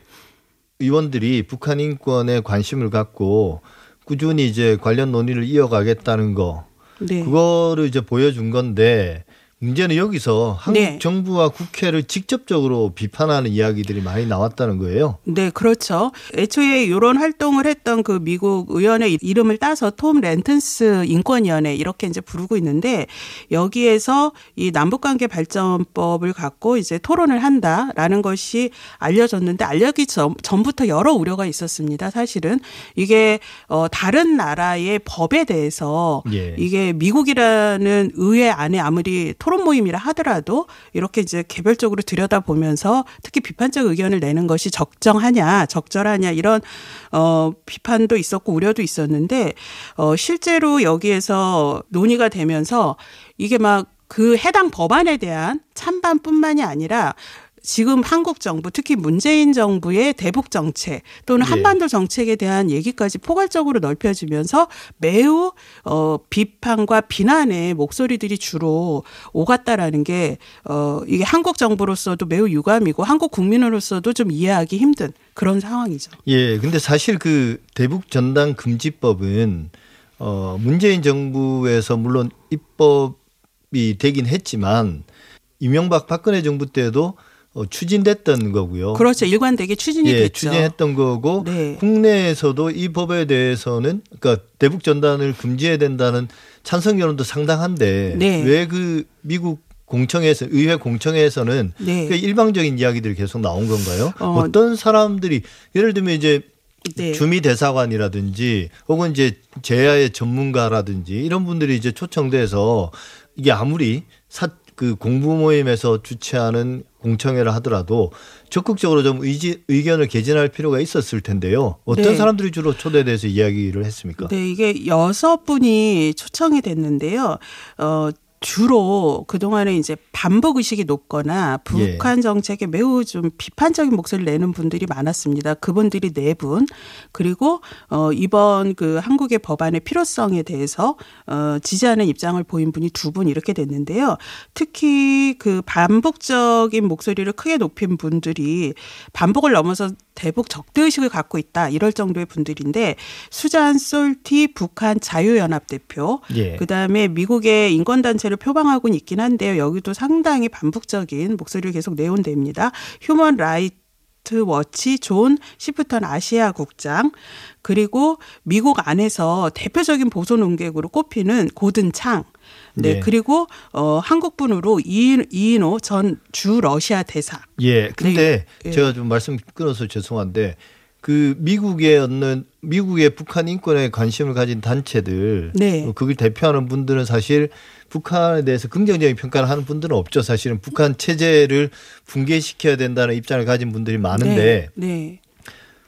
의원들이 북한 인권에 관심을 갖고 꾸준히 이제 관련 논의를 이어가겠다는 거 네. 그거를 이제 보여준 건데 문제는 여기서 한국 네. 정부와 국회를 직접적으로 비판하는 이야기들이 많이 나왔다는 거예요. 네, 그렇죠. 애초에 이런 활동을 했던 그 미국 의원의 이름을 따서 톰 렌턴스 인권위원회 이렇게 이제 부르고 있는데 여기에서 이 남북관계 발전법을 갖고 이제 토론을 한다라는 것이 알려졌는데 알려기 전, 전부터 여러 우려가 있었습니다. 사실은 이게 어 다른 나라의 법에 대해서 예. 이게 미국이라는 의회 안에 아무리 토론 모임이라 하더라도 이렇게 이제 개별적으로 들여다보면서 특히 비판적 의견을 내는 것이 적정하냐, 적절하냐 이런 어 비판도 있었고 우려도 있었는데 어 실제로 여기에서 논의가 되면서 이게 막 그 해당 법안에 대한 찬반뿐만이 아니라 지금 한국 정부 특히 문재인 정부의 대북 정책 또는 예. 한반도 정책에 대한 얘기까지 포괄적으로 넓혀지면서 매우 어 비판과 비난의 목소리들이 주로 오갔다라는 게 어 이게 한국 정부로서도 매우 유감이고 한국 국민으로서도 좀 이해하기 힘든 그런 상황이죠. 예. 근데 사실 그 대북 전단 금지법은 어 문재인 정부에서 물론 입법이 되긴 했지만 이명박 박근혜 정부 때도 어, 추진됐던 거고요. 그렇죠. 일관되게 추진이 예, 됐죠. 추진했던 거고 네. 국내에서도 이 법에 대해서는 그러니까 대북 전단을 금지해야 된다는 찬성 여론도 상당한데 네. 왜그 미국 공청회에서 의회 공청회에서는 네. 그 일방적인 이야기들이 계속 나온 건가요? 어. 어, 떤 사람들이 예를 들면 이제 네. 주미 대사관이라든지 혹은 이제 제야의 전문가라든지 이런 분들이 이제 초청돼서 이게 아무리 사, 그 공부 모임에서 주최하는 공청회를 하더라도 적극적으로 좀 의지, 의견을 개진할 필요가 있었을 텐데요. 어떤 네. 사람들이 주로 초대돼서 이야기를 했습니까? 네, 이게 여섯 분이 초청이 됐는데요. 어, 주로 그동안에 이제 반복 의식이 높거나 예. 북한 정책에 매우 좀 비판적인 목소리를 내는 분들이 많았습니다. 그분들이 네 분. 그리고 어 이번 그 한국의 법안의 필요성에 대해서 어 지지하는 입장을 보인 분이 두 분 이렇게 됐는데요. 특히 그 반북적인 목소리를 크게 높인 분들이 반북을 넘어서 대북 적대 의식을 갖고 있다 이럴 정도의 분들인데 수잔 솔티 북한 자유연합 대표 예. 그다음에 미국의 인권 단체 를 표방하고는 있긴 한데요. 여기도 상당히 반북적인 목소리를 계속 내온답니다. Human Rights Watch 존 시프턴 아시아 국장 그리고 미국 안에서 대표적인 보수 농객으로 꼽히는 고든 창 네, 네. 그리고 어 한국분으로 이- 이인호 전 주 러시아 대사. 예. 근데 네. 제가 좀 말씀 끊어서 죄송한데 그 미국에 얻는 미국의 북한 인권에 관심을 가진 단체들 네. 어, 그걸 대표하는 분들은 사실 북한에 대해서 긍정적인 평가를 하는 분들은 없죠. 사실은 북한 체제를 붕괴시켜야 된다는 입장을 가진 분들이 많은데 네. 네.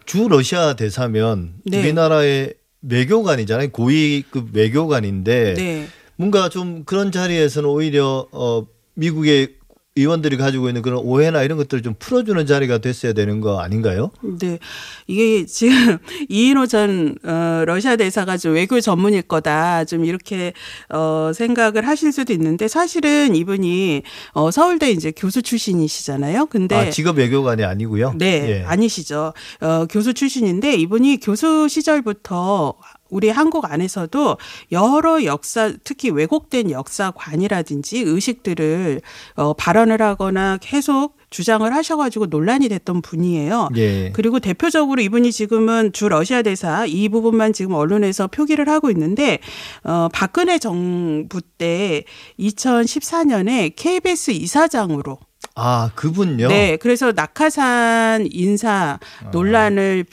주 러시아 대사면 네. 우리나라의 외교관이잖아요. 고위급 외교관인데 네. 뭔가 좀 그런 자리에서는 오히려 어 미국의 의원들이 가지고 있는 그런 오해나 이런 것들을 좀 풀어주는 자리가 됐어야 되는 거 아닌가요? 네. 이게 지금 이인호 전 어, 러시아 대사가 좀 외교 전문일 거다. 좀 이렇게 어, 생각을 하실 수도 있는데 사실은 이분이 어, 서울대 이제 교수 출신이시잖아요. 근데 아, 직업 외교관이 아니고요. 네, 예. 아니시죠. 어, 교수 출신인데 이분이 교수 시절부터 우리 한국 안에서도 여러 역사, 특히 왜곡된 역사관이라든지 의식들을 어, 발언을 하거나 계속 주장을 하셔가지고 논란이 됐던 분이에요. 예. 그리고 대표적으로 이분이 지금은 주 러시아 대사 이 부분만 지금 언론에서 표기를 하고 있는데 어 박근혜 정부 때 2014년에 KBS 이사장으로 아, 그분요? 네, 그래서 낙하산 인사 논란을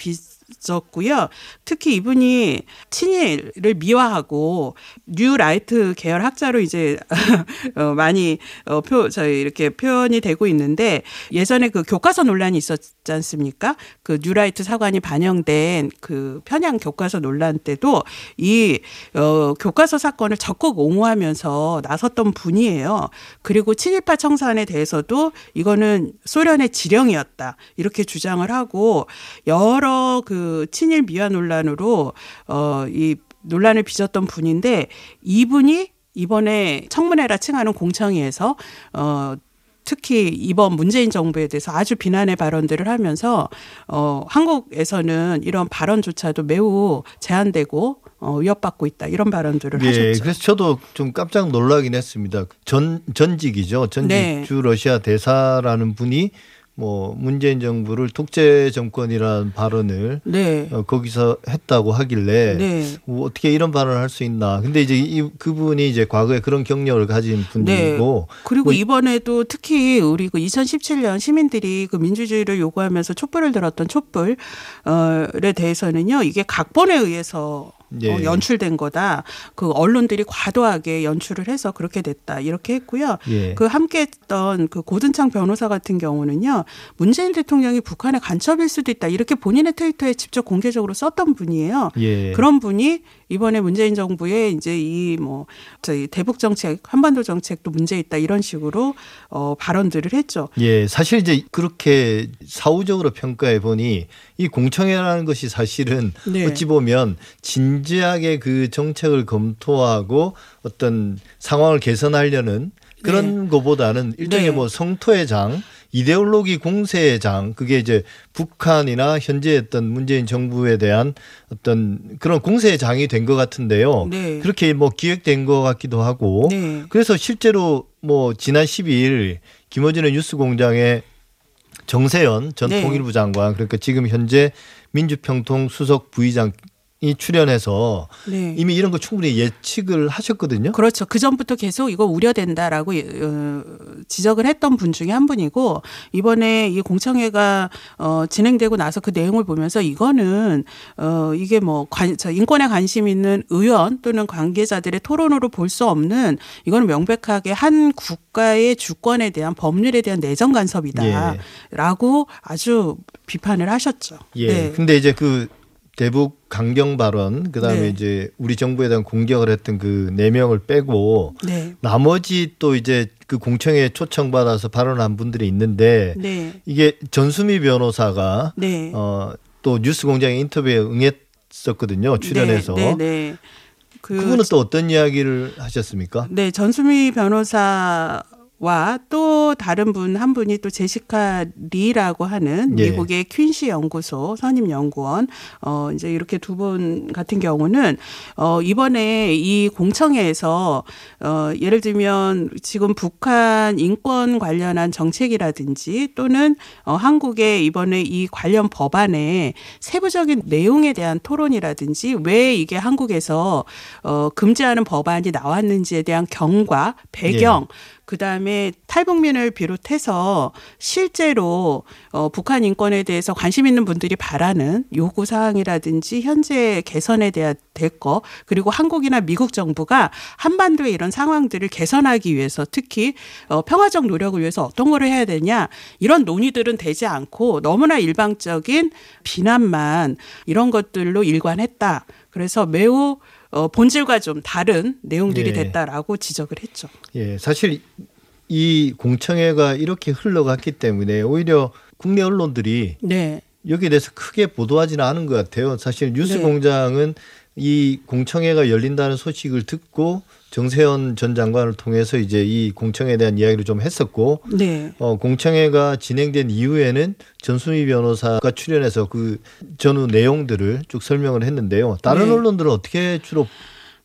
빚었고요. 특히 이분이 친일을 미화하고 뉴 라이트 계열 학자로 이제 어, 많이 어, 표 저희 이렇게 표현이 되고 있는데 예전에 그 교과서 논란이 있었지 않습니까? 그 뉴라이트 사관이 반영된 그 편향 교과서 논란 때도 이 어, 교과서 사건을 적극 옹호하면서 나섰던 분이에요. 그리고 친일파 청산에 대해서도 이거는 소련의 지령이었다 이렇게 주장을 하고 여러 그 친일 미화 논란으로 어이 논란을 빚었던 분인데 이분이 이번에 청문회라 칭하는 공청회에서 어 특히 이번 문재인 정부에 대해서 아주 비난의 발언들을 하면서 어 한국에서는 이런 발언조차도 매우 제한되고 어 위협받고 있다 이런 발언들을 예, 하셨죠. 그래서 저도 좀 깜짝 놀라긴 했습니다. 전 전직이죠. 전직 네. 주 러시아 대사라는 분이 뭐 문재인 정부를 독재 정권이라는 발언을 네. 어, 거기서 했다고 하길래 네. 뭐 어떻게 이런 발언을 할 수 있나. 근데 이제 이 그분이 이제 과거에 그런 경력을 가진 분이고 그리고 뭐 이번에도 특히 우리 그 2017년 시민들이 그 민주주의를 요구하면서 촛불을 들었던 촛불에 대해서는요 이게 각본에 의해서 예. 어, 연출된 거다. 그 언론들이 과도하게 연출을 해서 그렇게 됐다. 이렇게 했고요. 예. 그 함께 했던 그 고든창 변호사 같은 경우는요 문재인 대통령이 북한의 간첩일 수도 있다. 이렇게 본인의 트위터에 직접 공개적으로 썼던 분이에요. 예. 그런 분이 이번에 문재인 정부의 이제 이 뭐 저희 대북 정책, 한반도 정책도 문제 있다 이런 식으로 어 발언들을 했죠. 예, 사실 이제 그렇게 사후적으로 평가해 보니 이 공청회라는 것이 사실은 네. 어찌 보면 진 지하게 그 정책을 검토하고 어떤 상황을 개선하려는 그런 것보다는 일종의 네. 뭐 성토의 장, 이데올로기 공세의 장, 그게 이제 북한이나 현재 어떤 문재인 정부에 대한 어떤 그런 공세의 장이 된 것 같은데요. 네. 그렇게 뭐 기획된 것 같기도 하고 네. 그래서 실제로 뭐 지난 12일 김어준의 뉴스공장에 정세현 전 네. 통일부 장관 그러니까 지금 현재 민주평통 수석 부의장 이 출연해서 네. 이미 이런 거 충분히 예측을 하셨거든요. 그렇죠. 그 전부터 계속 이거 우려된다라고 어, 지적을 했던 분 중에 한 분이고 이번에 이 공청회가 어, 진행되고 나서 그 내용을 보면서 이거는 어, 이게 뭐 관, 저 인권에 관심 있는 의원 또는 관계자들의 토론으로 볼 수 없는 이거는 명백하게 한 국가의 주권에 대한 법률에 대한 내정 간섭이다라고 아주 비판을 하셨죠. 예. 네. 근데 이제 그 대북 강경 발언 그다음에 네. 이제 우리 정부에 대한 공격을 했던 그 네 명을 빼고 네. 나머지 또 이제 그 공청회에 초청받아서 발언한 분들이 있는데 네. 이게 전수미 변호사가 네. 어, 또 뉴스 공장의 인터뷰에 응했었거든요. 출연해서. 네. 네. 네. 그 그분은 또 어떤 이야기를 하셨습니까? 네, 전수미 변호사 와또 다른 분 한 분이 또 제시카 리라고 하는 예. 미국의 퀸시 연구소 선임 연구원 어 이제 이렇게 두 분 같은 경우는 어 이번에 이 공청회에서 어 예를 들면 지금 북한 인권 관련한 정책이라든지 또는 어 한국의 이번에 이 관련 법안의 세부적인 내용에 대한 토론이라든지 왜 이게 한국에서 어 금지하는 법안이 나왔는지에 대한 경과 배경 그 다음에 탈북민을 비롯해서 실제로 어, 북한 인권에 대해서 관심 있는 분들이 바라는 요구 사항이라든지 현재 개선에 대한 될거 그리고 한국이나 미국 정부가 한반도의 이런 상황들을 개선하기 위해서 특히 어, 평화적 노력을 위해서 어떤 거를 해야 되냐 이런 논의들은 되지 않고 너무나 일방적인 비난만 이런 것들로 일관했다. 그래서 매우 어, 본질과 좀 다른 내용들이 예. 됐다라고 지적을 했죠. 예, 사실 이 공청회가 이렇게 흘러갔기 때문에 오히려 국내 언론들이 네. 여기에 대해서 크게 보도하지는 않은 것 같아요. 사실 네. 뉴스공장은 이 공청회가 열린다는 소식을 듣고 정세현 전 장관을 통해서 이제 이 공청회에 대한 이야기를 좀 했었고 네. 어, 공청회가 진행된 이후에는 전수미 변호사가 출연해서 그 전후 내용들을 쭉 설명을 했는데요. 다른 네. 언론들은 어떻게 주로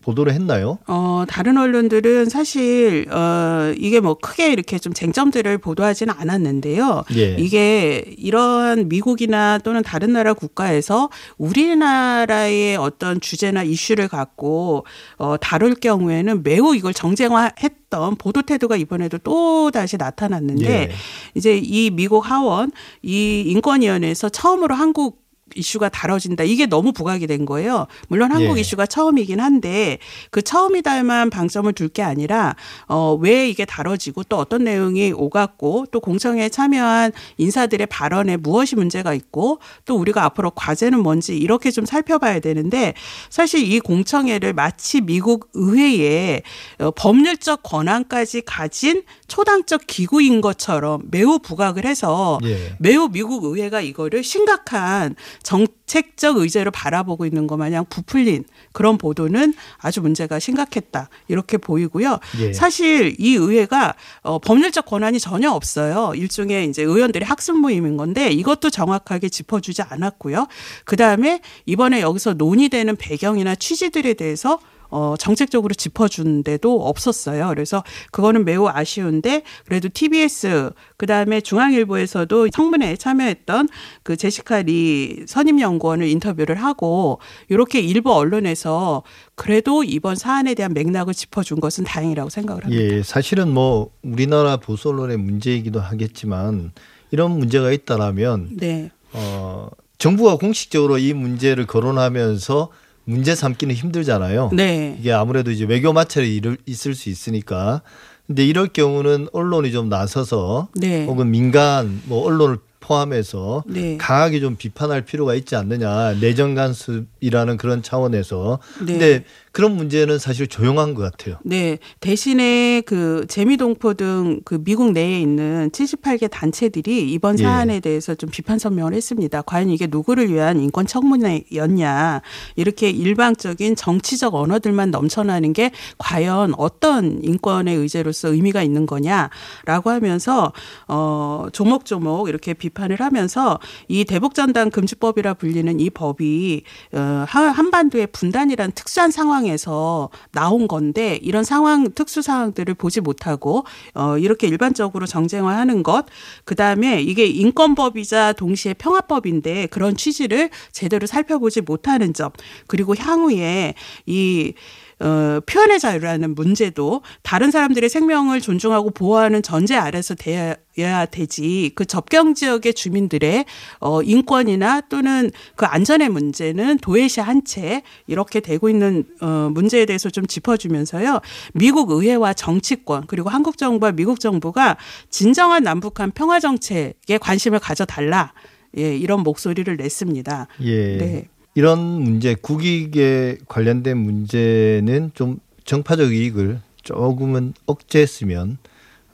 보도를 했나요? 어, 다른 언론들은 사실, 어, 이게 뭐 크게 이렇게 좀 쟁점들을 보도하지는 않았는데요. 예. 이게 이러한 미국이나 또는 다른 나라 국가에서 우리나라의 어떤 주제나 이슈를 갖고 어, 다룰 경우에는 매우 이걸 정쟁화했던 보도 태도가 이번에도 또 다시 나타났는데 예. 이제 이 미국 하원 이 인권위원회에서 처음으로 한국 이슈가 다뤄진다. 이게 너무 부각이 된 거예요. 물론 한국 예. 이슈가 처음이긴 한데 그 처음이다만 방점을 둘 게 아니라 어, 왜 이게 다뤄지고 또 어떤 내용이 오갔고 또 공청회에 참여한 인사들의 발언에 무엇이 문제가 있고 또 우리가 앞으로 과제는 뭔지 이렇게 좀 살펴봐야 되는데 사실 이 공청회를 마치 미국 의회에 어, 법률적 권한까지 가진 초당적 기구인 것처럼 매우 부각을 해서 예. 매우 미국 의회가 이거를 심각한 정책적 의제로 바라보고 있는 것 마냥 부풀린 그런 보도는 아주 문제가 심각했다 이렇게 보이고요. 예. 사실 이 의회가 어, 법률적 권한이 전혀 없어요. 일종의 이제 의원들의 학습 모임인 건데 이것도 정확하게 짚어주지 않았고요. 그 다음에 이번에 여기서 논의되는 배경이나 취지들에 대해서 어, 정책적으로 짚어준 데도 없었어요. 그래서 그거는 매우 아쉬운데 그래도 TBS 그다음에 중앙일보에서도 청문회에 참여했던 그 제시카 리 선임 연구원을 인터뷰를 하고 이렇게 일부 언론에서 그래도 이번 사안에 대한 맥락을 짚어준 것은 다행이라고 생각을 합니다. 예, 사실은 뭐 우리나라 보수 언론의 문제이기도 하겠지만 이런 문제가 있다라면 네. 어, 정부가 공식적으로 이 문제를 거론하면서 문제 삼기는 힘들잖아요. 네. 이게 아무래도 이제 외교 마찰이 있을 수 있으니까. 근데 이럴 경우는 언론이 좀 나서서 네. 혹은 민간 뭐 언론을 포함해서 네. 강하게 좀 비판할 필요가 있지 않느냐 내정 간섭이라는 그런 차원에서 네. 근데 그런 문제는 사실 조용한 것 같아요. 네. 대신에 그 재미동포 등 그 미국 내에 있는 78개 단체들이 이번 예. 사안에 대해서 좀 비판 선명을 했습니다. 과연 이게 누구를 위한 인권 청문회였냐. 이렇게 일방적인 정치적 언어들만 넘쳐나는 게 과연 어떤 인권의 의제로서 의미가 있는 거냐라고 하면서 어 조목조목 이렇게 비판을 하면서 이 대북전단 금지법이라 불리는 이 법이 어 하- 한반도의 분단이란 특수한 상황 에서 나온 건데 이런 상황 특수 상황들을 보지 못하고 어 이렇게 일반적으로 정쟁화하는 것 그다음에 이게 인권법이자 동시에 평화법인데 그런 취지를 제대로 살펴보지 못하는 점 그리고 향후에 이 어, 표현의 자유라는 문제도 다른 사람들의 생명을 존중하고 보호하는 전제 아래서 돼야 되지 그 접경 지역의 주민들의 어, 인권이나 또는 그 안전의 문제는 도외시 한 채 이렇게 되고 있는 어, 문제에 대해서 좀 짚어주면서요 미국 의회와 정치권 그리고 한국 정부와 미국 정부가 진정한 남북한 평화 정책에 관심을 가져달라 예, 이런 목소리를 냈습니다. 예. 네. 이런 문제 국익에 관련된 문제는 좀 정파적 이익을 조금은 억제했으면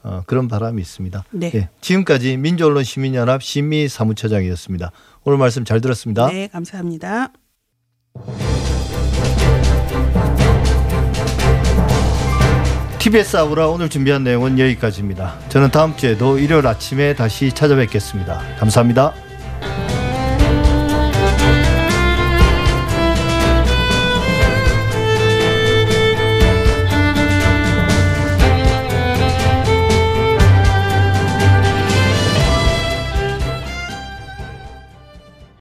어, 그런 바람이 있습니다. 네. 예. 지금까지 민주언론 시민연합 심미 사무처장이었습니다. 오늘 말씀 잘 들었습니다. 네, 감사합니다. TBS 아우라 오늘 준비한 내용은 여기까지입니다. 저는 다음 주에도 일요일 아침에 다시 찾아뵙겠습니다. 감사합니다.